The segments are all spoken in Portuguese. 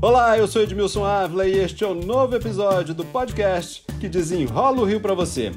Olá, eu sou Edmilson Ávila e este é o um novo episódio do podcast que desenrola o Rio para você.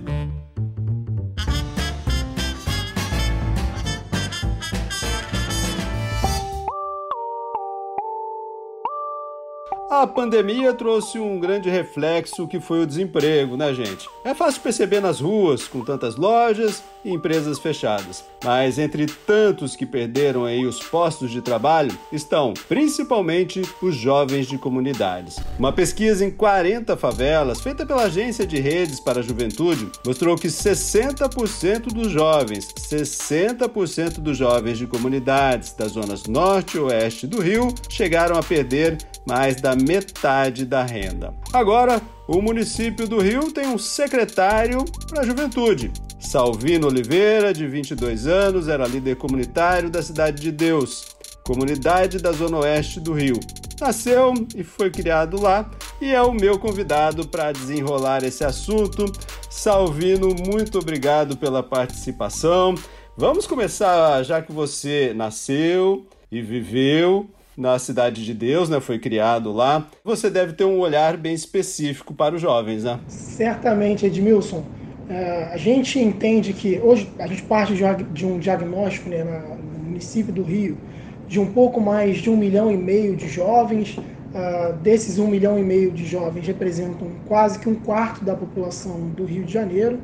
A pandemia trouxe um grande reflexo que foi o desemprego, né, gente? É fácil perceber nas ruas, com tantas lojas e empresas fechadas. Mas entre tantos que perderam aí os postos de trabalho, estão principalmente os jovens de comunidades. Uma pesquisa em 40 favelas, feita pela Agência de Redes para a Juventude, mostrou que 60% dos jovens, 60% dos jovens de comunidades das zonas norte e oeste do Rio chegaram a perder mais da metade da renda. Agora, o município do Rio tem um secretário para a juventude. Salvino Oliveira, de 22 anos, era líder comunitário da Cidade de Deus, comunidade da Zona Oeste do Rio. Nasceu e foi criado lá e é o meu convidado para desenrolar esse assunto. Salvino, muito obrigado pela participação. Vamos começar, já que você nasceu e viveu na Cidade de Deus, né? Foi criado lá. Você deve ter um olhar bem específico para os jovens, né? Certamente, Edmilson. É, a gente entende que hoje a gente parte de um diagnóstico né, no município do Rio de um pouco mais de um milhão e meio de jovens. Uh, desses um milhão e meio de jovens representam quase que um quarto da população do Rio de Janeiro.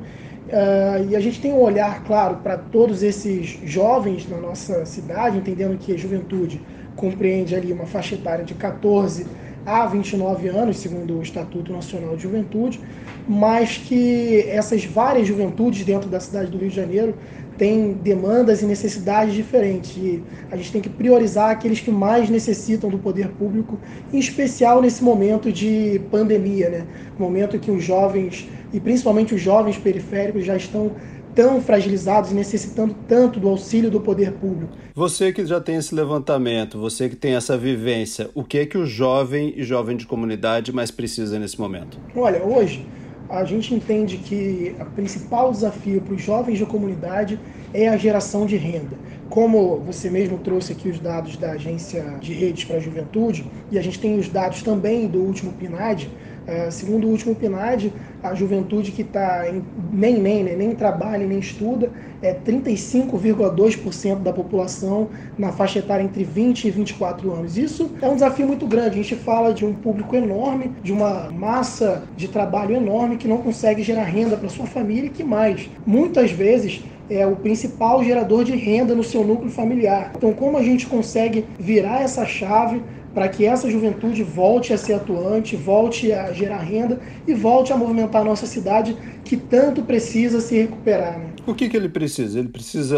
Uh, e a gente tem um olhar, claro, para todos esses jovens na nossa cidade, entendendo que a juventude compreende ali uma faixa etária de 14 a 29 anos, segundo o Estatuto Nacional de Juventude, mas que essas várias juventudes dentro da cidade do Rio de Janeiro têm demandas e necessidades diferentes. E a gente tem que priorizar aqueles que mais necessitam do poder público, em especial nesse momento de pandemia, né? Momento em que os jovens, e principalmente os jovens periféricos, já estão tão fragilizados e necessitando tanto do auxílio do poder público. Você que já tem esse levantamento, você que tem essa vivência, o que é que o jovem e jovem de comunidade mais precisa nesse momento? Olha, hoje a gente entende que o principal desafio para os jovens de comunidade é a geração de renda. Como você mesmo trouxe aqui os dados da Agência de Redes para a Juventude, e a gente tem os dados também do último PNAD, Uh, segundo o último PNAD, a juventude que está nem, nem, né, nem trabalha nem estuda é 35,2% da população na faixa etária entre 20 e 24 anos. Isso é um desafio muito grande. A gente fala de um público enorme, de uma massa de trabalho enorme que não consegue gerar renda para sua família e que mais, muitas vezes, é o principal gerador de renda no seu núcleo familiar. Então, como a gente consegue virar essa chave para que essa juventude volte a ser atuante, volte a gerar renda e volte a movimentar a nossa cidade que tanto precisa se recuperar. Né? O que, que ele precisa? Ele precisa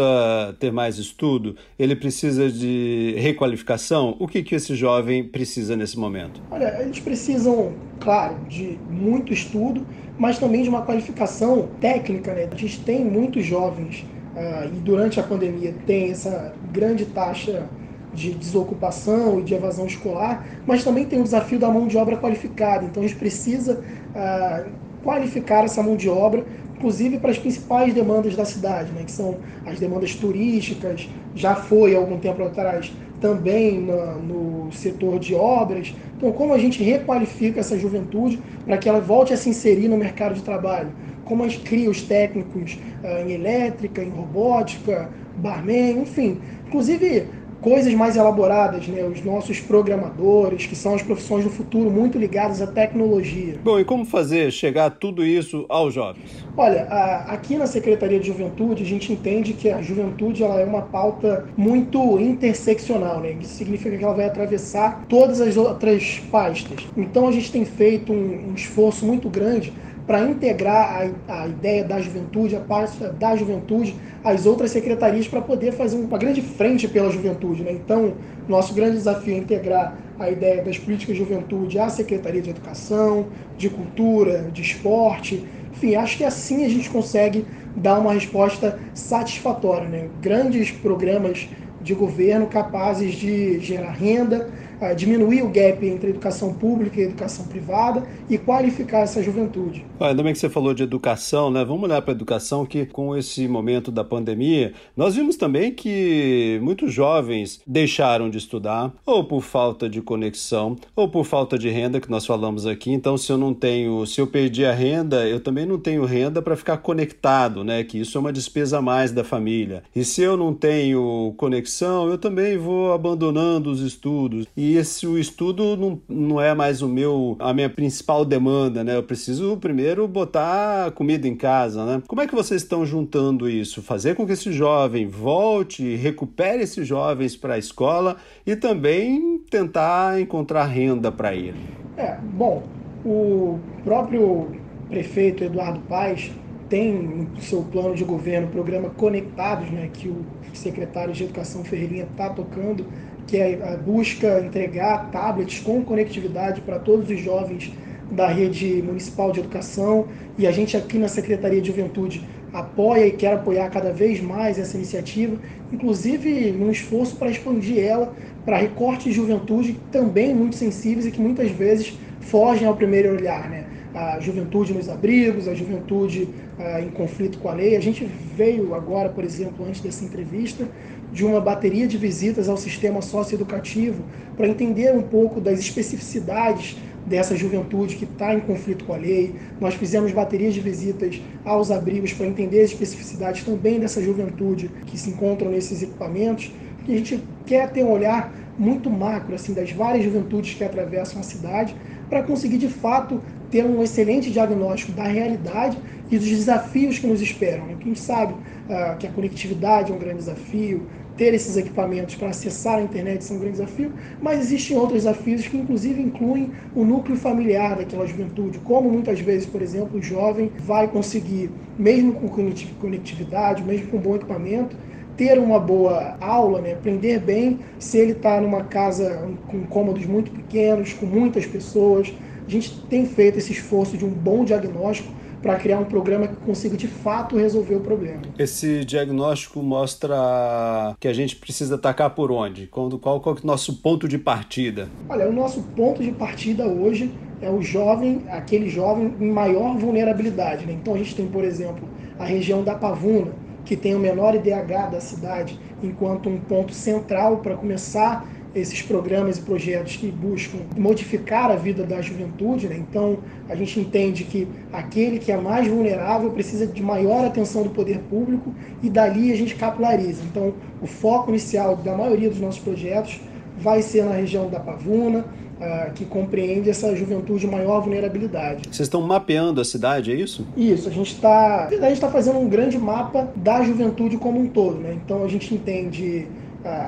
ter mais estudo? Ele precisa de requalificação? O que, que esse jovem precisa nesse momento? Olha, eles precisam, claro, de muito estudo, mas também de uma qualificação técnica. Né? A gente tem muitos jovens uh, e durante a pandemia tem essa grande taxa de desocupação e de evasão escolar, mas também tem o desafio da mão de obra qualificada. Então a gente precisa ah, qualificar essa mão de obra, inclusive para as principais demandas da cidade, né, que são as demandas turísticas, já foi algum tempo atrás também no, no setor de obras. Então, como a gente requalifica essa juventude para que ela volte a se inserir no mercado de trabalho? Como a gente cria os técnicos ah, em elétrica, em robótica, barman, enfim. Inclusive, coisas mais elaboradas, né? Os nossos programadores, que são as profissões do futuro muito ligadas à tecnologia. Bom, e como fazer chegar tudo isso aos jovens? Olha, a, aqui na Secretaria de Juventude, a gente entende que a juventude ela é uma pauta muito interseccional, né? Isso significa que ela vai atravessar todas as outras pastas. Então a gente tem feito um, um esforço muito grande para integrar a, a, ideia da juventude, a parte da juventude, às outras secretarias para poder fazer uma grande frente pela juventude. Né? Então, nosso grande desafio é integrar a ideia das políticas de juventude à Secretaria de Educação, de Cultura, de Esporte. Enfim, acho que assim a gente consegue dar uma resposta satisfatória. Né? Grandes programas de governo capazes de gerar renda, diminuir o gap entre educação pública e educação privada e qualificar essa juventude. Ainda bem que você falou de educação, né? Vamos olhar para a educação que com esse momento da pandemia, nós vimos também que muitos jovens deixaram de estudar, ou por falta de conexão, ou por falta de renda, que nós falamos aqui. Então, se eu não tenho, se eu perdi a renda, eu também não tenho renda para ficar conectado, né? Que isso é uma despesa a mais da família. E se eu não tenho conexão, eu também vou abandonando os estudos. E e esse o estudo não, não é mais o meu a minha principal demanda, né? Eu preciso primeiro botar comida em casa, né? Como é que vocês estão juntando isso? Fazer com que esse jovem volte, recupere esses jovens para a escola e também tentar encontrar renda para ele. É, bom, o próprio prefeito Eduardo Paes tem no seu plano de governo o programa Conectados, né, que o secretário de Educação Ferreirinha está tocando que é a busca entregar tablets com conectividade para todos os jovens da rede municipal de educação e a gente aqui na Secretaria de Juventude apoia e quer apoiar cada vez mais essa iniciativa, inclusive num esforço para expandir ela para recortes de juventude também muito sensíveis e que muitas vezes fogem ao primeiro olhar, né? A juventude nos abrigos, a juventude uh, em conflito com a lei. A gente veio agora, por exemplo, antes dessa entrevista, de uma bateria de visitas ao sistema socioeducativo para entender um pouco das especificidades dessa juventude que está em conflito com a lei. Nós fizemos baterias de visitas aos abrigos para entender as especificidades também dessa juventude que se encontram nesses equipamentos. E a gente quer ter um olhar muito macro assim das várias juventudes que atravessam a cidade para conseguir de fato ter um excelente diagnóstico da realidade e dos desafios que nos esperam. Né? A gente sabe uh, que a conectividade é um grande desafio, ter esses equipamentos para acessar a internet são um grande desafio, mas existem outros desafios que inclusive incluem o núcleo familiar daquela juventude, como muitas vezes, por exemplo, o jovem vai conseguir, mesmo com conectividade, mesmo com bom equipamento, ter uma boa aula, né, aprender bem, se ele está numa casa com cômodos muito pequenos, com muitas pessoas. A gente tem feito esse esforço de um bom diagnóstico para criar um programa que consiga de fato resolver o problema. Esse diagnóstico mostra que a gente precisa atacar por onde? Qual, qual, qual é o nosso ponto de partida? Olha, o nosso ponto de partida hoje é o jovem, aquele jovem em maior vulnerabilidade. Né? Então a gente tem, por exemplo, a região da Pavuna, que tem o menor IDH da cidade, enquanto um ponto central para começar esses programas e projetos que buscam modificar a vida da juventude. Né? Então, a gente entende que aquele que é mais vulnerável precisa de maior atenção do poder público e dali a gente capilariza. Então, o foco inicial da maioria dos nossos projetos vai ser na região da Pavuna, uh, que compreende essa juventude de maior vulnerabilidade. Vocês estão mapeando a cidade, é isso? Isso, a gente está está fazendo um grande mapa da juventude como um todo. Né? Então, a gente entende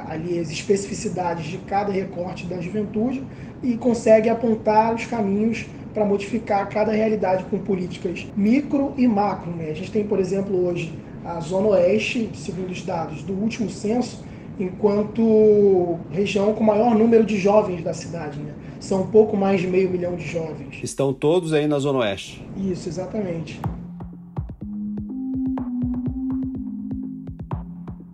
ali as especificidades de cada recorte da juventude e consegue apontar os caminhos para modificar cada realidade com políticas micro e macro. Né? A gente tem, por exemplo, hoje a Zona Oeste, segundo os dados do último censo, enquanto região com maior número de jovens da cidade. Né? São um pouco mais de meio milhão de jovens. Estão todos aí na Zona Oeste. Isso, exatamente.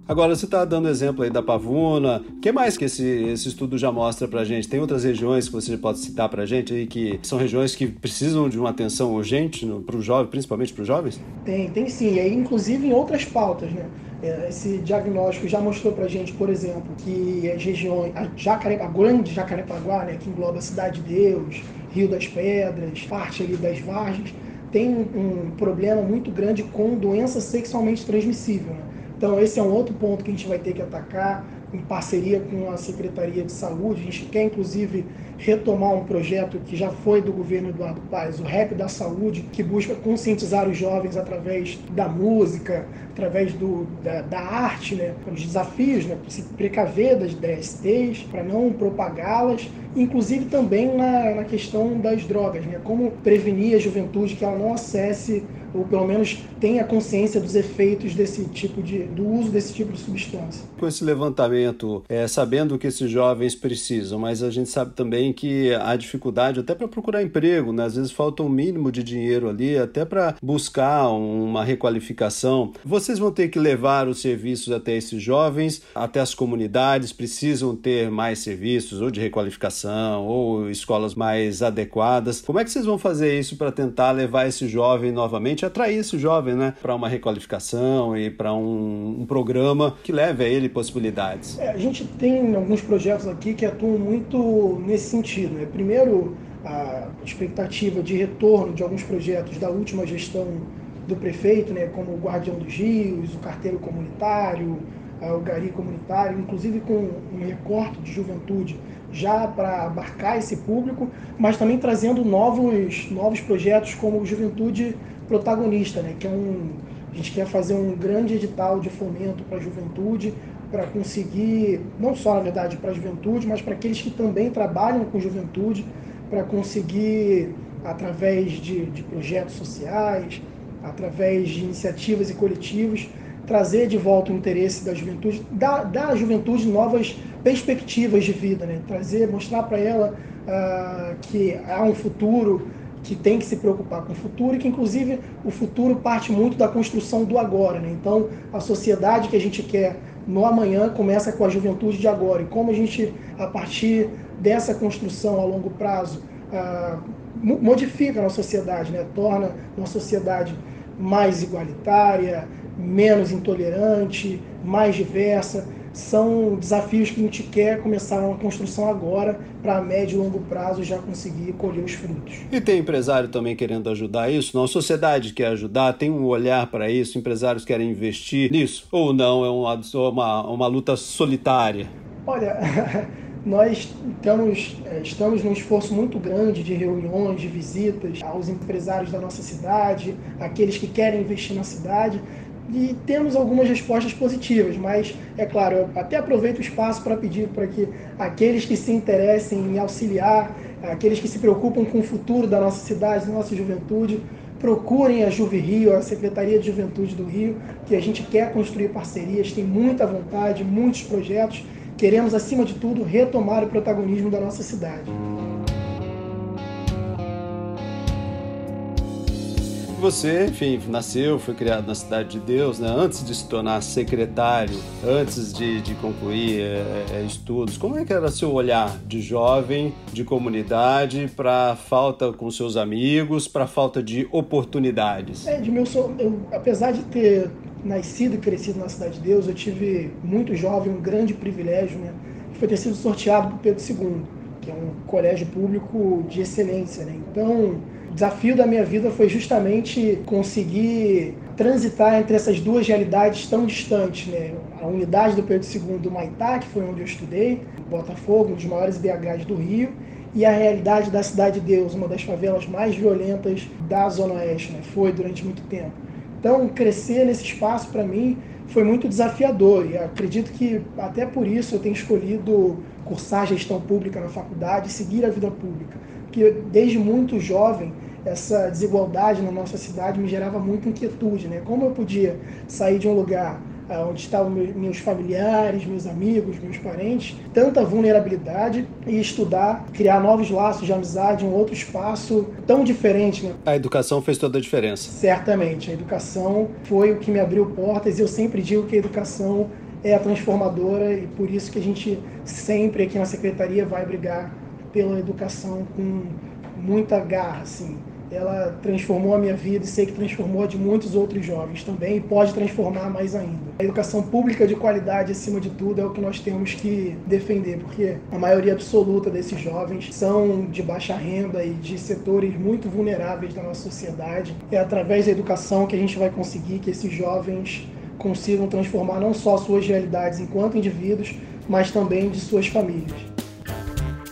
Agora, você está dando exemplo aí da pavuna. O que mais que esse, esse estudo já mostra para gente? Tem outras regiões que você pode citar para gente aí que são regiões que precisam de uma atenção urgente para o jovem, principalmente para os jovens? Tem, tem sim. E aí, inclusive em outras pautas, né? É, esse diagnóstico já mostrou para gente, por exemplo, que as regiões, a, Jacare, a grande Jacarepaguá, né, que engloba a Cidade de Deus, Rio das Pedras, parte ali das Vargens, tem um problema muito grande com doença sexualmente transmissível. Né? Então, esse é um outro ponto que a gente vai ter que atacar em parceria com a Secretaria de Saúde. A gente quer, inclusive, retomar um projeto que já foi do governo Eduardo Paes, o Rap da Saúde, que busca conscientizar os jovens através da música, através do, da, da arte, né, os desafios, né, se precaver das DSTs, para não propagá-las, inclusive também na, na questão das drogas, né, como prevenir a juventude que ela não acesse ou pelo menos tenha consciência dos efeitos desse tipo de, do uso desse tipo de substância. Com esse levantamento, é, sabendo que esses jovens precisam, mas a gente sabe também que há dificuldade até para procurar emprego, né? às vezes falta um mínimo de dinheiro ali, até para buscar uma requalificação. Vocês vão ter que levar os serviços até esses jovens, até as comunidades, precisam ter mais serviços, ou de requalificação, ou escolas mais adequadas. Como é que vocês vão fazer isso para tentar levar esse jovem novamente, atrair esse jovem né, para uma requalificação e para um, um, programa que leve a ele possibilidades? É, a gente tem alguns projetos aqui que atuam muito nesse sentido. Né? Primeiro, a expectativa de retorno de alguns projetos da última gestão do prefeito, né, como o Guardião dos Rios, o Carteiro Comunitário, o Gari Comunitário, inclusive com um recorte de juventude já para abarcar esse público, mas também trazendo novos, novos projetos como Juventude Protagonista, né, que é um, a gente quer fazer um grande edital de fomento para a juventude, para conseguir, não só na verdade para a juventude, mas para aqueles que também trabalham com juventude, para conseguir, através de, de projetos sociais, através de iniciativas e coletivos, trazer de volta o interesse da juventude, dar, à juventude novas perspectivas de vida, né? trazer, mostrar para ela uh, que há um futuro, que tem que se preocupar com o futuro e que, inclusive, o futuro parte muito da construção do agora. Né? Então, a sociedade que a gente quer no amanhã começa com a juventude de agora. E como a gente, a partir dessa construção a longo prazo, uh, modifica a nossa sociedade, né? torna uma sociedade mais igualitária, menos intolerante, mais diversa. São desafios que a gente quer começar uma construção agora para a médio e longo prazo já conseguir colher os frutos. E tem empresário também querendo ajudar isso? Não, a sociedade quer ajudar, tem um olhar para isso, empresários querem investir nisso? Ou não, é uma, uma, uma luta solitária? Olha, nós estamos, é, estamos num esforço muito grande de reuniões, de visitas aos empresários da nossa cidade, aqueles que querem investir na cidade, e temos algumas respostas positivas, mas é claro, eu até aproveito o espaço para pedir para que aqueles que se interessem em auxiliar, aqueles que se preocupam com o futuro da nossa cidade, da nossa juventude, procurem a Juve Rio, a Secretaria de Juventude do Rio, que a gente quer construir parcerias, tem muita vontade, muitos projetos. Queremos, acima de tudo, retomar o protagonismo da nossa cidade. Você, enfim, nasceu, foi criado na Cidade de Deus, né? antes de se tornar secretário, antes de, de concluir é, é, estudos, como é que era seu olhar de jovem, de comunidade, para falta com seus amigos, para falta de oportunidades? É, Edmilson, eu, apesar de ter nascido e crescido na Cidade de Deus, eu tive muito jovem um grande privilégio, né? Que foi ter sido sorteado por Pedro II, que é um colégio público de excelência, né? Então, desafio da minha vida foi justamente conseguir transitar entre essas duas realidades tão distantes, né? A unidade do Pedro II do Maitá, que foi onde eu estudei, Botafogo, um dos maiores BHs do Rio, e a realidade da Cidade de Deus, uma das favelas mais violentas da Zona Oeste, né? Foi durante muito tempo. Então, crescer nesse espaço para mim foi muito desafiador e acredito que até por isso eu tenho escolhido cursar gestão pública na faculdade e seguir a vida pública que desde muito jovem essa desigualdade na nossa cidade me gerava muita inquietude, né? Como eu podia sair de um lugar ah, onde estavam meus familiares, meus amigos, meus parentes, tanta vulnerabilidade e estudar, criar novos laços de amizade, um outro espaço tão diferente. Né? A educação fez toda a diferença. Certamente, a educação foi o que me abriu portas e eu sempre digo que a educação é a transformadora e por isso que a gente sempre aqui na secretaria vai brigar pela educação com muita garra, assim. Ela transformou a minha vida e sei que transformou a de muitos outros jovens também e pode transformar mais ainda. A educação pública de qualidade, acima de tudo, é o que nós temos que defender, porque a maioria absoluta desses jovens são de baixa renda e de setores muito vulneráveis da nossa sociedade. É através da educação que a gente vai conseguir que esses jovens consigam transformar não só suas realidades enquanto indivíduos, mas também de suas famílias.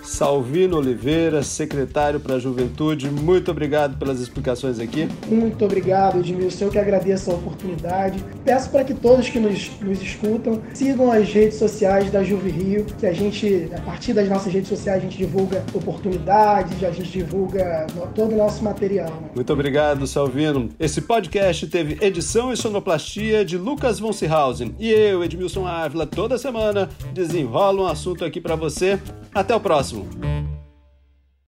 Salvino Oliveira, secretário para a Juventude, muito obrigado pelas explicações aqui. Muito obrigado, Edmilson. Eu que agradeço a oportunidade. Peço para que todos que nos, nos escutam sigam as redes sociais da Juve Rio, que a gente, a partir das nossas redes sociais, a gente divulga oportunidades, a gente divulga todo o nosso material. Muito obrigado, Salvino. Esse podcast teve edição e sonoplastia de Lucas von Seehausen e eu, Edmilson Ávila, toda semana desenrola um assunto aqui para você. Até o próximo. 束。